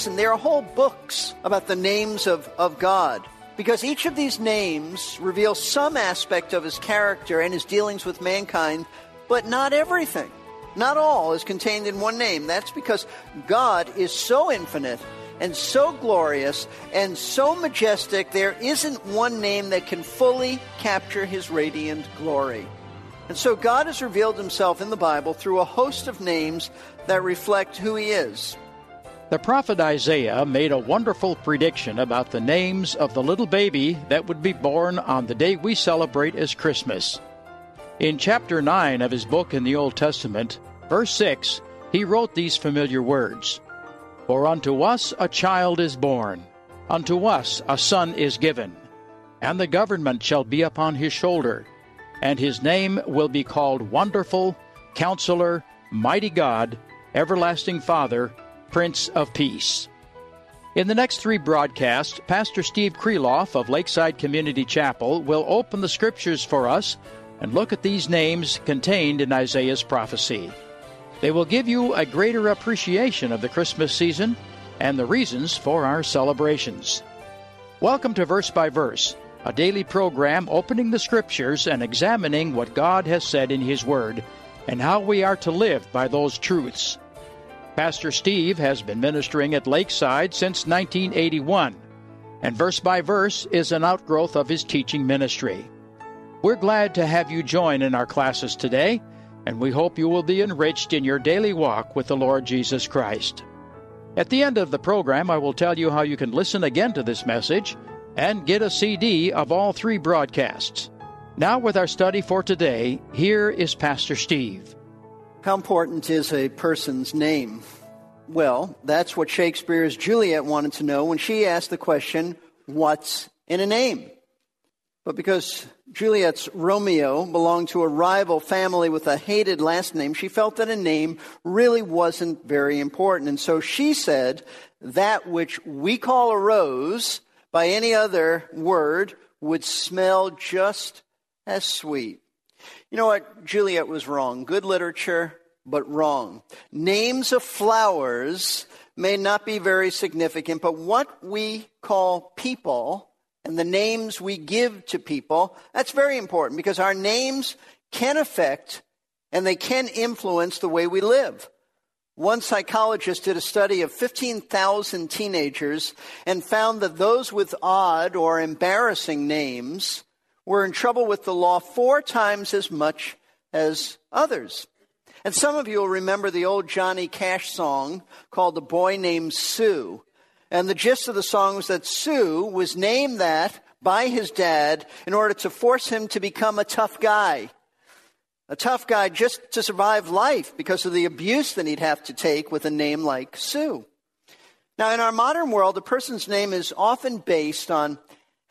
Listen, there are whole books about the names of, of God because each of these names reveals some aspect of his character and his dealings with mankind, but not everything. Not all is contained in one name. That's because God is so infinite and so glorious and so majestic, there isn't one name that can fully capture his radiant glory. And so God has revealed himself in the Bible through a host of names that reflect who he is. The prophet Isaiah made a wonderful prediction about the names of the little baby that would be born on the day we celebrate as Christmas. In chapter 9 of his book in the Old Testament, verse 6, he wrote these familiar words For unto us a child is born, unto us a son is given, and the government shall be upon his shoulder, and his name will be called Wonderful, Counselor, Mighty God, Everlasting Father, Prince of Peace. In the next three broadcasts, Pastor Steve Kreloff of Lakeside Community Chapel will open the scriptures for us and look at these names contained in Isaiah's prophecy. They will give you a greater appreciation of the Christmas season and the reasons for our celebrations. Welcome to Verse by Verse, a daily program opening the scriptures and examining what God has said in His Word and how we are to live by those truths. Pastor Steve has been ministering at Lakeside since 1981, and Verse by Verse is an outgrowth of his teaching ministry. We're glad to have you join in our classes today, and we hope you will be enriched in your daily walk with the Lord Jesus Christ. At the end of the program, I will tell you how you can listen again to this message and get a CD of all three broadcasts. Now, with our study for today, here is Pastor Steve. How important is a person's name? Well, that's what Shakespeare's Juliet wanted to know when she asked the question, What's in a name? But because Juliet's Romeo belonged to a rival family with a hated last name, she felt that a name really wasn't very important. And so she said, That which we call a rose by any other word would smell just as sweet. You know what? Juliet was wrong. Good literature, but wrong. Names of flowers may not be very significant, but what we call people and the names we give to people, that's very important because our names can affect and they can influence the way we live. One psychologist did a study of 15,000 teenagers and found that those with odd or embarrassing names were in trouble with the law four times as much as others. And some of you will remember the old Johnny Cash song called The Boy Named Sue. And the gist of the song was that Sue was named that by his dad in order to force him to become a tough guy. A tough guy just to survive life because of the abuse that he'd have to take with a name like Sue. Now, in our modern world, a person's name is often based on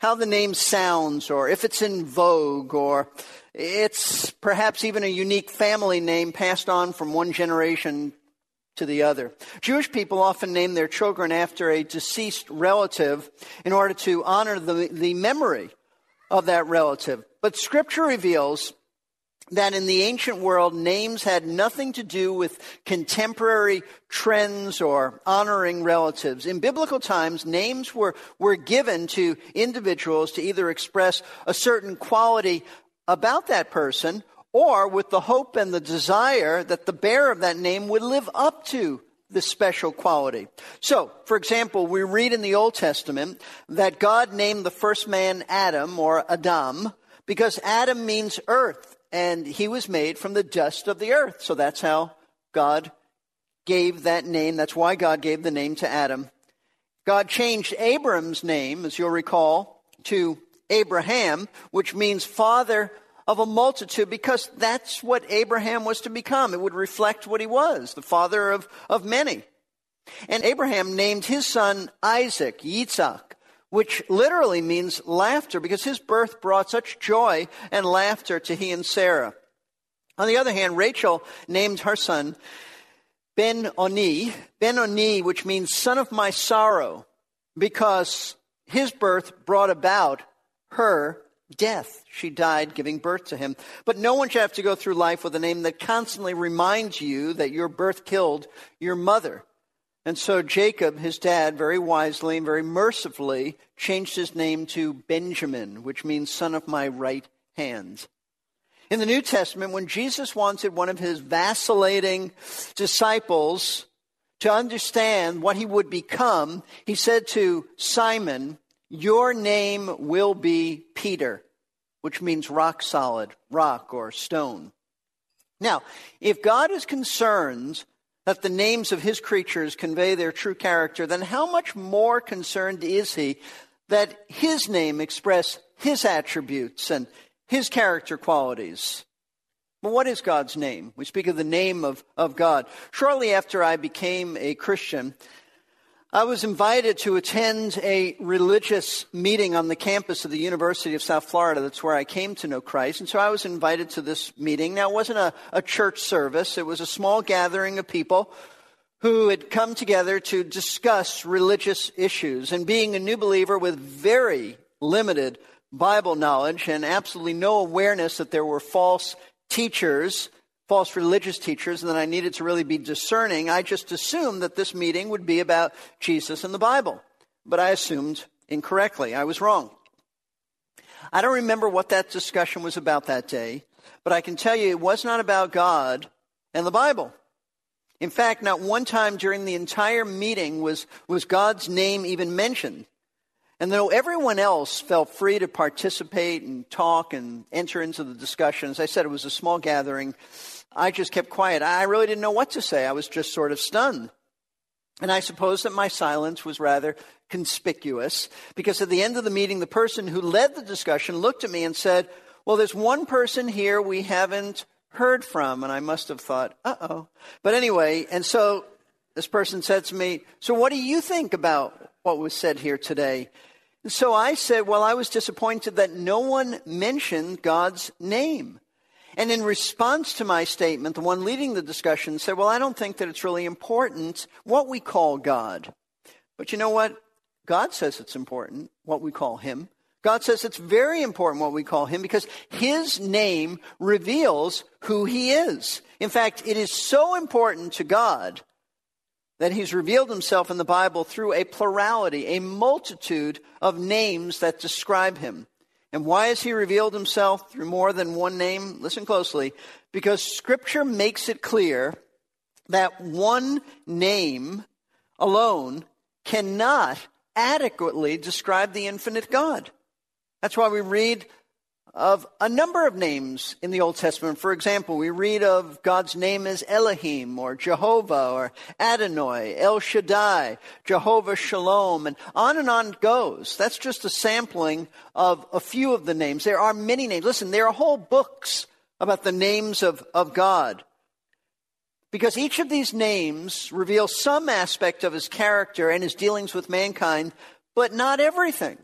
how the name sounds or if it's in vogue or it's perhaps even a unique family name passed on from one generation to the other. Jewish people often name their children after a deceased relative in order to honor the, the memory of that relative. But scripture reveals that in the ancient world, names had nothing to do with contemporary trends or honoring relatives. In biblical times, names were, were given to individuals to either express a certain quality about that person or with the hope and the desire that the bearer of that name would live up to this special quality. So, for example, we read in the Old Testament that God named the first man Adam or Adam because Adam means earth and he was made from the dust of the earth. So that's how God gave that name. That's why God gave the name to Adam. God changed Abram's name, as you'll recall, to Abraham, which means father of a multitude, because that's what Abraham was to become. It would reflect what he was, the father of, of many. And Abraham named his son Isaac, Yitzhak, which literally means laughter, because his birth brought such joy and laughter to he and Sarah. On the other hand, Rachel named her son Ben Oni, Ben Oni, which means son of my sorrow, because his birth brought about her death. She died giving birth to him. But no one should have to go through life with a name that constantly reminds you that your birth killed your mother. And so Jacob, his dad, very wisely and very mercifully changed his name to Benjamin, which means son of my right hand. In the New Testament, when Jesus wanted one of his vacillating disciples to understand what he would become, he said to Simon, Your name will be Peter, which means rock solid, rock or stone. Now, if God is concerned that the names of his creatures convey their true character, then how much more concerned is he that his name express his attributes and his character qualities. But what is God's name? We speak of the name of, of God. Shortly after I became a Christian, I was invited to attend a religious meeting on the campus of the University of South Florida. That's where I came to know Christ. And so I was invited to this meeting. Now, it wasn't a, a church service, it was a small gathering of people who had come together to discuss religious issues. And being a new believer with very limited Bible knowledge and absolutely no awareness that there were false teachers, false religious teachers, and that I needed to really be discerning, I just assumed that this meeting would be about Jesus and the Bible. But I assumed incorrectly. I was wrong. I don't remember what that discussion was about that day, but I can tell you it was not about God and the Bible. In fact, not one time during the entire meeting was, was God's name even mentioned. And though everyone else felt free to participate and talk and enter into the discussion, as I said, it was a small gathering, I just kept quiet. I really didn't know what to say. I was just sort of stunned. And I suppose that my silence was rather conspicuous because at the end of the meeting, the person who led the discussion looked at me and said, Well, there's one person here we haven't heard from. And I must have thought, uh oh. But anyway, and so this person said to me, So what do you think about what was said here today? So I said, Well, I was disappointed that no one mentioned God's name. And in response to my statement, the one leading the discussion said, Well, I don't think that it's really important what we call God. But you know what? God says it's important what we call Him. God says it's very important what we call Him because His name reveals who He is. In fact, it is so important to God that he's revealed himself in the Bible through a plurality, a multitude of names that describe him. And why has he revealed himself through more than one name? Listen closely. Because scripture makes it clear that one name alone cannot adequately describe the infinite God. That's why we read of a number of names in the Old Testament. For example, we read of God's name as Elohim or Jehovah or Adonai, El Shaddai, Jehovah Shalom, and on and on it goes. That's just a sampling of a few of the names. There are many names. Listen, there are whole books about the names of, of God. Because each of these names reveals some aspect of his character and his dealings with mankind, but not everything.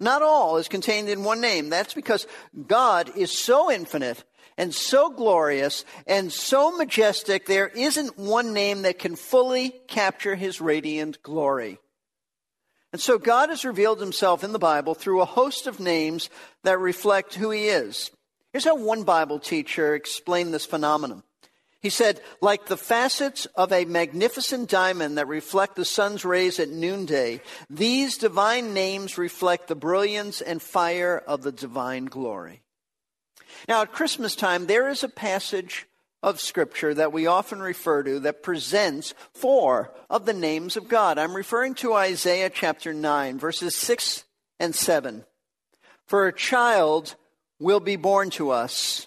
Not all is contained in one name. That's because God is so infinite and so glorious and so majestic, there isn't one name that can fully capture his radiant glory. And so God has revealed himself in the Bible through a host of names that reflect who he is. Here's how one Bible teacher explained this phenomenon. He said, like the facets of a magnificent diamond that reflect the sun's rays at noonday, these divine names reflect the brilliance and fire of the divine glory. Now, at Christmas time, there is a passage of Scripture that we often refer to that presents four of the names of God. I'm referring to Isaiah chapter 9, verses 6 and 7. For a child will be born to us,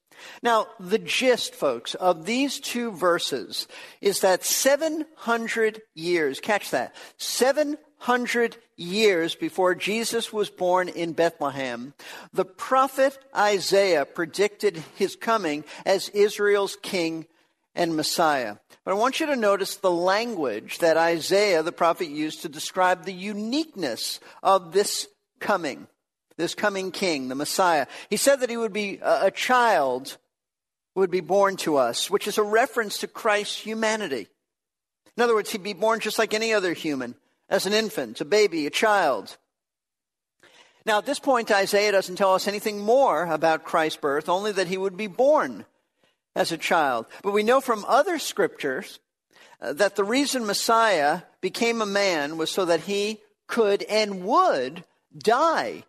Now, the gist, folks, of these two verses is that 700 years, catch that, 700 years before Jesus was born in Bethlehem, the prophet Isaiah predicted his coming as Israel's king and Messiah. But I want you to notice the language that Isaiah, the prophet, used to describe the uniqueness of this coming, this coming king, the Messiah. He said that he would be a child would be born to us, which is a reference to Christ's humanity. In other words, he'd be born just like any other human, as an infant, a baby, a child. Now, at this point, Isaiah doesn't tell us anything more about Christ's birth, only that he would be born as a child. But we know from other scriptures uh, that the reason Messiah became a man was so that he could and would die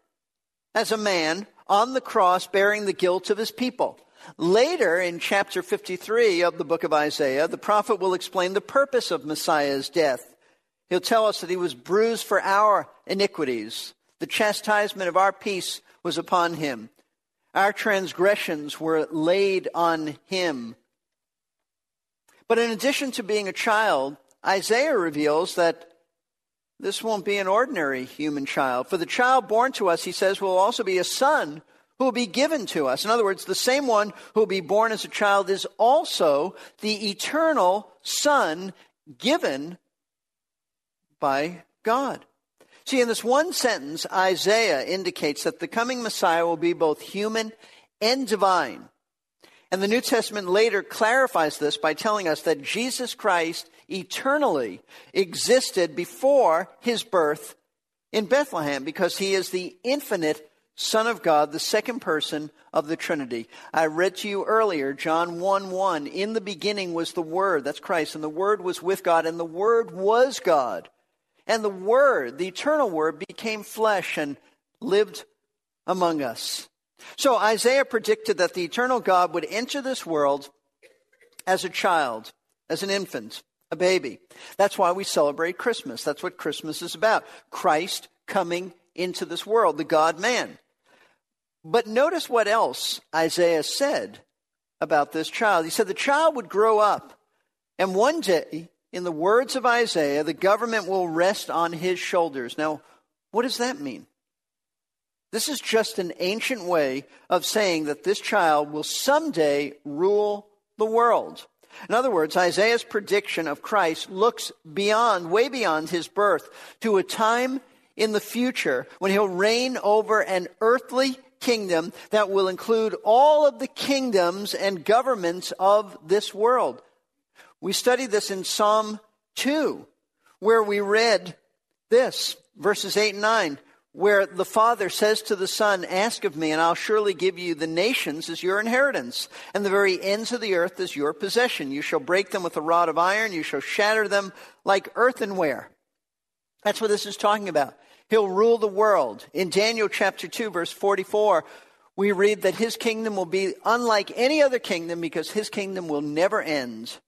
as a man on the cross bearing the guilt of his people. Later in chapter 53 of the book of Isaiah, the prophet will explain the purpose of Messiah's death. He'll tell us that he was bruised for our iniquities. The chastisement of our peace was upon him. Our transgressions were laid on him. But in addition to being a child, Isaiah reveals that this won't be an ordinary human child. For the child born to us, he says, will also be a son who will be given to us. In other words, the same one who will be born as a child is also the eternal Son given by God. See, in this one sentence, Isaiah indicates that the coming Messiah will be both human and divine. And the New Testament later clarifies this by telling us that Jesus Christ eternally existed before his birth in Bethlehem because he is the infinite Son of God, the second person of the Trinity. I read to you earlier, John 1 1. In the beginning was the Word, that's Christ, and the Word was with God, and the Word was God. And the Word, the eternal Word, became flesh and lived among us. So Isaiah predicted that the eternal God would enter this world as a child, as an infant, a baby. That's why we celebrate Christmas. That's what Christmas is about. Christ coming into this world, the God man. But notice what else Isaiah said about this child. He said the child would grow up, and one day in the words of Isaiah, the government will rest on his shoulders. Now, what does that mean? This is just an ancient way of saying that this child will someday rule the world. In other words, Isaiah's prediction of Christ looks beyond, way beyond his birth, to a time in the future when he'll reign over an earthly kingdom that will include all of the kingdoms and governments of this world. We studied this in Psalm 2, where we read this, verses 8 and 9, where the Father says to the Son, Ask of me, and I'll surely give you the nations as your inheritance, and the very ends of the earth as your possession. You shall break them with a rod of iron, you shall shatter them like earthenware. That's what this is talking about. He'll rule the world. In Daniel chapter 2, verse 44, we read that his kingdom will be unlike any other kingdom because his kingdom will never end.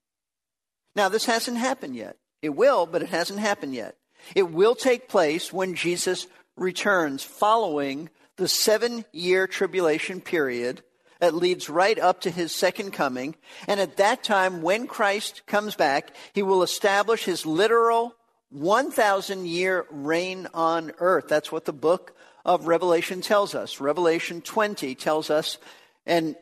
Now, this hasn't happened yet. It will, but it hasn't happened yet. It will take place when Jesus returns following the seven year tribulation period that leads right up to his second coming. And at that time, when Christ comes back, he will establish his literal 1,000 year reign on earth. That's what the book of Revelation tells us. Revelation 20 tells us, and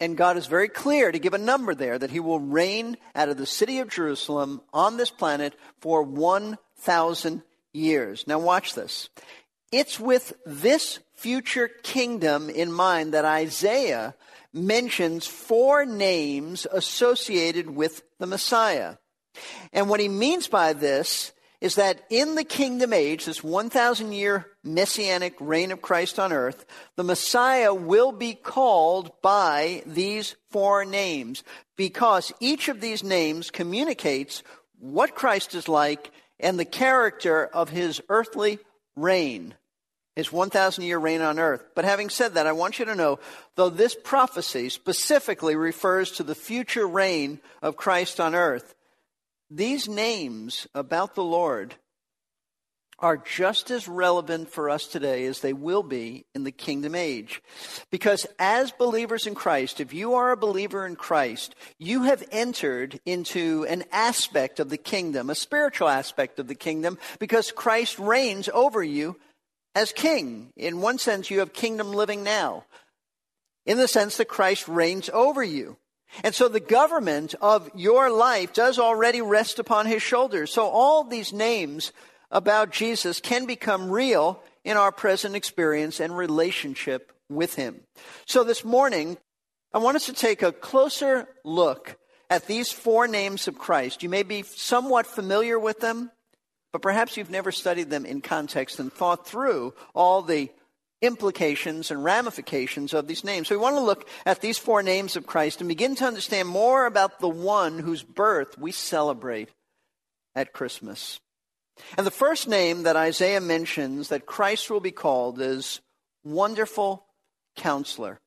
and God is very clear to give a number there that he will reign out of the city of Jerusalem on this planet for 1,000 years. Now, watch this. It's with this future kingdom in mind that Isaiah mentions four names associated with the Messiah. And what he means by this is that in the kingdom age, this 1,000 year messianic reign of Christ on earth, the Messiah will be called by these four names because each of these names communicates what Christ is like and the character of his earthly reign, his 1,000 year reign on earth. But having said that, I want you to know, though this prophecy specifically refers to the future reign of Christ on earth, these names about the Lord are just as relevant for us today as they will be in the kingdom age. Because as believers in Christ, if you are a believer in Christ, you have entered into an aspect of the kingdom, a spiritual aspect of the kingdom, because Christ reigns over you as king. In one sense, you have kingdom living now, in the sense that Christ reigns over you. And so the government of your life does already rest upon his shoulders. So all these names about Jesus can become real in our present experience and relationship with him. So this morning, I want us to take a closer look at these four names of Christ. You may be somewhat familiar with them, but perhaps you've never studied them in context and thought through all the implications and ramifications of these names. So we want to look at these four names of Christ and begin to understand more about the one whose birth we celebrate at Christmas. And the first name that Isaiah mentions that Christ will be called is Wonderful Counselor.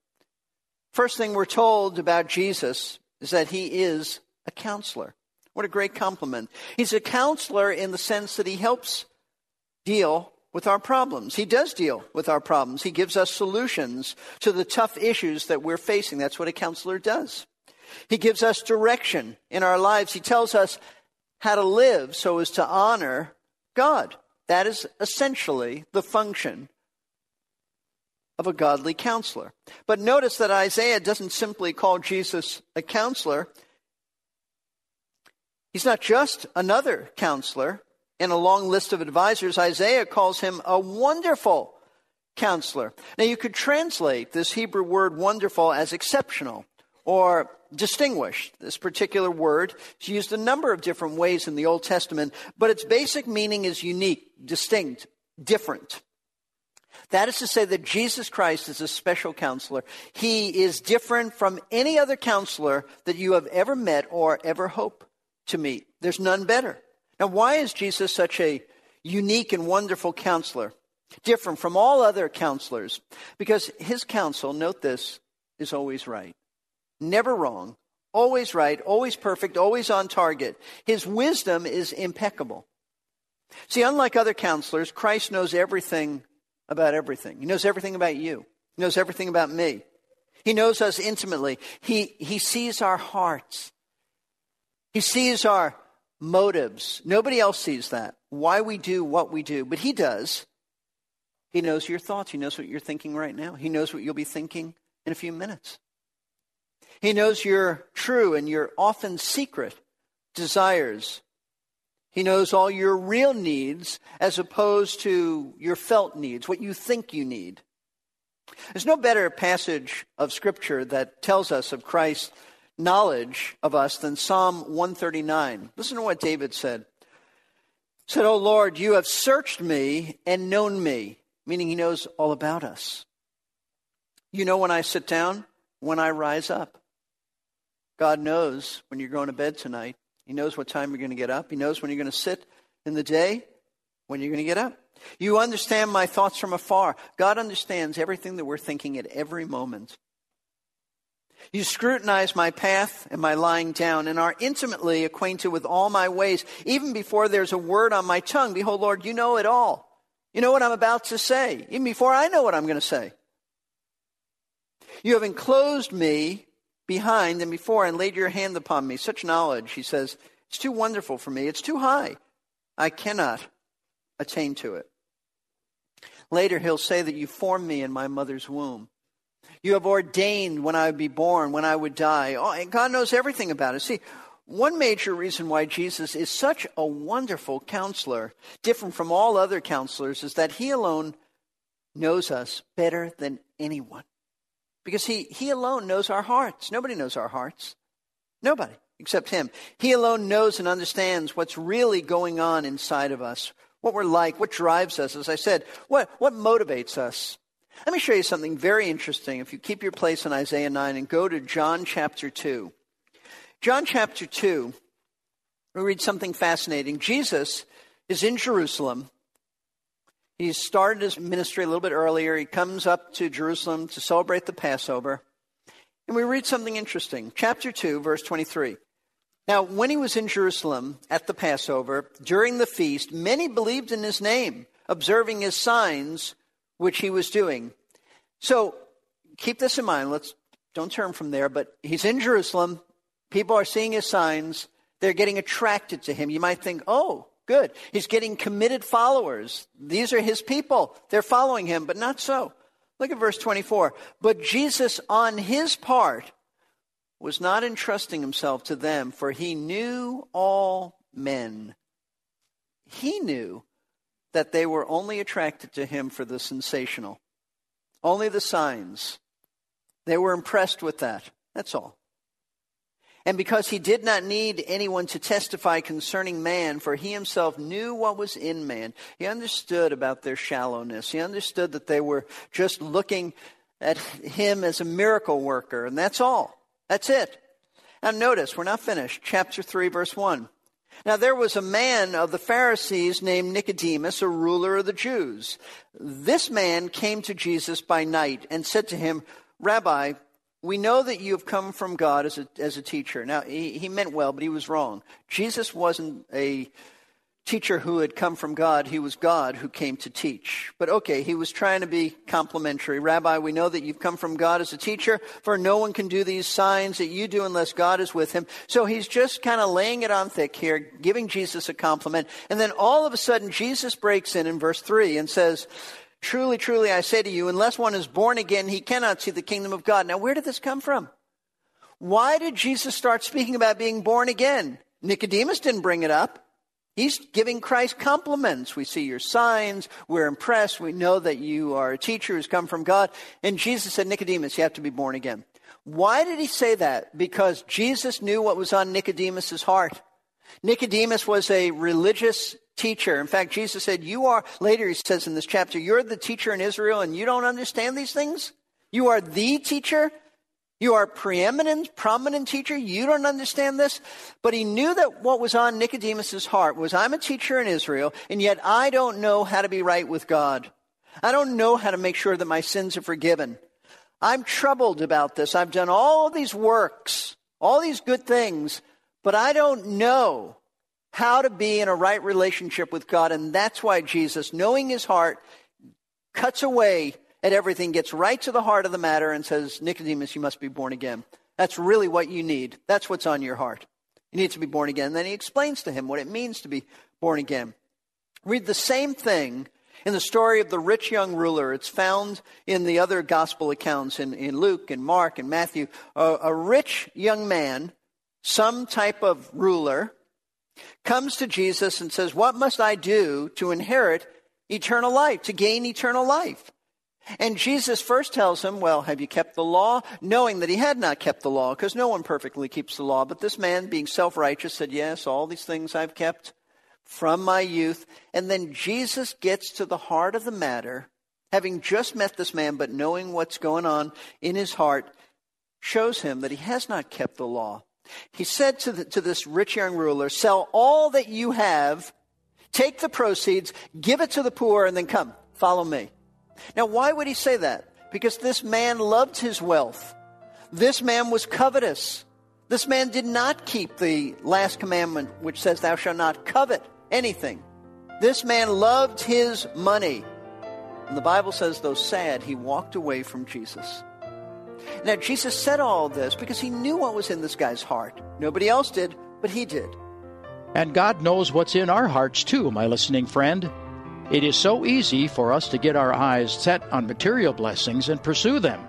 First thing we're told about Jesus is that he is a counselor. What a great compliment. He's a counselor in the sense that he helps deal with our problems. He does deal with our problems. He gives us solutions to the tough issues that we're facing. That's what a counselor does. He gives us direction in our lives. He tells us how to live so as to honor God. That is essentially the function of a godly counselor. But notice that Isaiah doesn't simply call Jesus a counselor. He's not just another counselor, in a long list of advisors, Isaiah calls him a wonderful counselor. Now, you could translate this Hebrew word wonderful as exceptional or distinguished. This particular word is used a number of different ways in the Old Testament, but its basic meaning is unique, distinct, different. That is to say that Jesus Christ is a special counselor. He is different from any other counselor that you have ever met or ever hope to meet. There's none better. Now, why is Jesus such a unique and wonderful counselor? Different from all other counselors. Because his counsel, note this, is always right. Never wrong. Always right. Always perfect. Always on target. His wisdom is impeccable. See, unlike other counselors, Christ knows everything about everything. He knows everything about you. He knows everything about me. He knows us intimately. He, he sees our hearts. He sees our motives. Nobody else sees that. Why we do what we do, but He does. He knows your thoughts. He knows what you're thinking right now. He knows what you'll be thinking in a few minutes. He knows your true and your often secret desires. He knows all your real needs as opposed to your felt needs, what you think you need. There's no better passage of Scripture that tells us of Christ's knowledge of us than Psalm 139. Listen to what David said. He said, "O Lord, you have searched me and known me," meaning he knows all about us. You know when I sit down, when I rise up. God knows when you're going to bed tonight. He knows what time you're going to get up. He knows when you're going to sit in the day, when you're going to get up. You understand my thoughts from afar. God understands everything that we're thinking at every moment. You scrutinize my path and my lying down, and are intimately acquainted with all my ways. Even before there's a word on my tongue, behold, Lord, you know it all. You know what I'm about to say, even before I know what I'm going to say. You have enclosed me behind and before and laid your hand upon me. Such knowledge, he says, it's too wonderful for me. It's too high. I cannot attain to it. Later, he'll say that you formed me in my mother's womb. You have ordained when I would be born, when I would die. Oh, and God knows everything about it. See, one major reason why Jesus is such a wonderful counselor, different from all other counselors, is that he alone knows us better than anyone. Because he, he alone knows our hearts. Nobody knows our hearts. Nobody. except Him. He alone knows and understands what's really going on inside of us, what we're like, what drives us, as I said, what, what motivates us. Let me show you something very interesting. If you keep your place in Isaiah 9 and go to John chapter 2. John chapter 2, we read something fascinating. Jesus is in Jerusalem. He started his ministry a little bit earlier. He comes up to Jerusalem to celebrate the Passover. And we read something interesting. Chapter 2, verse 23. Now, when he was in Jerusalem at the Passover, during the feast, many believed in his name, observing his signs which he was doing. So keep this in mind. Let's don't turn from there, but he's in Jerusalem. People are seeing his signs. They're getting attracted to him. You might think, oh, good. He's getting committed followers. These are his people. They're following him, but not so. Look at verse 24. But Jesus, on his part, was not entrusting himself to them, for he knew all men. He knew that they were only attracted to him for the sensational, only the signs. They were impressed with that. That's all. And because he did not need anyone to testify concerning man, for he himself knew what was in man, he understood about their shallowness. He understood that they were just looking at him as a miracle worker, and that's all. That's it. Now, notice, we're not finished. Chapter 3, verse 1. Now, there was a man of the Pharisees named Nicodemus, a ruler of the Jews. This man came to Jesus by night and said to him, Rabbi, we know that you have come from God as a, as a teacher. Now, he, he meant well, but he was wrong. Jesus wasn't a teacher who had come from God. He was God who came to teach. But okay, he was trying to be complimentary. Rabbi, we know that you've come from God as a teacher, for no one can do these signs that you do unless God is with him. So he's just kind of laying it on thick here, giving Jesus a compliment. And then all of a sudden, Jesus breaks in in verse 3 and says, Truly, truly, I say to you, unless one is born again, he cannot see the kingdom of God. Now, where did this come from? Why did Jesus start speaking about being born again? Nicodemus didn't bring it up. He's giving Christ compliments. We see your signs. We're impressed. We know that you are a teacher who's come from God. And Jesus said, Nicodemus, you have to be born again. Why did he say that? Because Jesus knew what was on Nicodemus's heart. Nicodemus was a religious teacher. In fact, Jesus said, You are, later he says in this chapter, you're the teacher in Israel and you don't understand these things? You are the teacher? You are preeminent, prominent teacher. You don't understand this. But he knew that what was on Nicodemus's heart was I'm a teacher in Israel, and yet I don't know how to be right with God. I don't know how to make sure that my sins are forgiven. I'm troubled about this. I've done all these works, all these good things, but I don't know how to be in a right relationship with God. And that's why Jesus, knowing his heart, cuts away at everything, gets right to the heart of the matter, and says, Nicodemus, you must be born again. That's really what you need. That's what's on your heart. You need to be born again. And then he explains to him what it means to be born again. Read the same thing in the story of the rich young ruler. It's found in the other gospel accounts in, in Luke and Mark and Matthew. A, a rich young man, some type of ruler, comes to Jesus and says, What must I do to inherit eternal life, to gain eternal life? And Jesus first tells him, Well, have you kept the law? Knowing that he had not kept the law, because no one perfectly keeps the law. But this man, being self righteous, said, Yes, all these things I've kept from my youth. And then Jesus gets to the heart of the matter, having just met this man, but knowing what's going on in his heart, shows him that he has not kept the law. He said to, the, to this rich young ruler, Sell all that you have, take the proceeds, give it to the poor, and then come, follow me. Now, why would he say that? Because this man loved his wealth. This man was covetous. This man did not keep the last commandment, which says, Thou shalt not covet anything. This man loved his money. And the Bible says, though sad, he walked away from Jesus. Now, Jesus said all this because he knew what was in this guy's heart. Nobody else did, but he did. And God knows what's in our hearts, too, my listening friend. It is so easy for us to get our eyes set on material blessings and pursue them.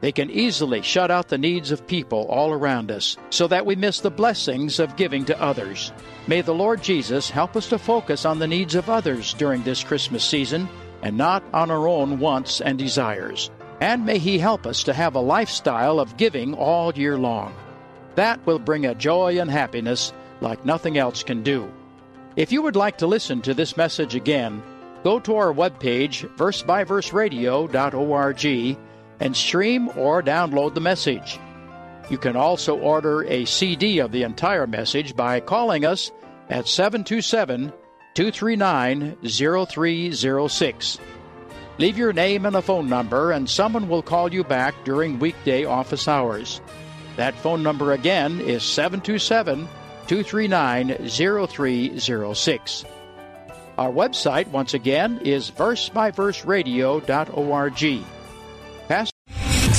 They can easily shut out the needs of people all around us so that we miss the blessings of giving to others. May the Lord Jesus help us to focus on the needs of others during this Christmas season and not on our own wants and desires. And may He help us to have a lifestyle of giving all year long. That will bring a joy and happiness like nothing else can do. If you would like to listen to this message again, go to our webpage, versebyverseradio.org, and stream or download the message. You can also order a CD of the entire message by calling us at 727 239 0306. Leave your name and a phone number, and someone will call you back during weekday office hours. That phone number again is 727 239 0306. Our website, once again, is versebyverseradio.org.